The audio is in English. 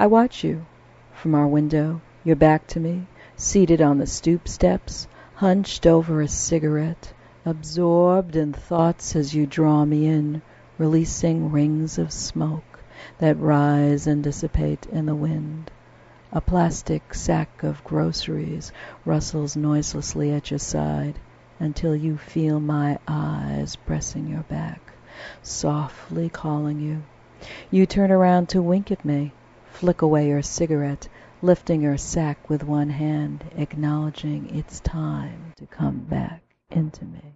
I watch you from our window, your back to me, seated on the stoop steps, hunched over a cigarette, absorbed in thoughts as you draw me in, releasing rings of smoke that rise and dissipate in the wind. A plastic sack of groceries rustles noiselessly at your side until you feel my eyes pressing your back, softly calling you. You turn around to wink at me, flick away your cigarette, lifting your sack with one hand, acknowledging it's time to come back into me.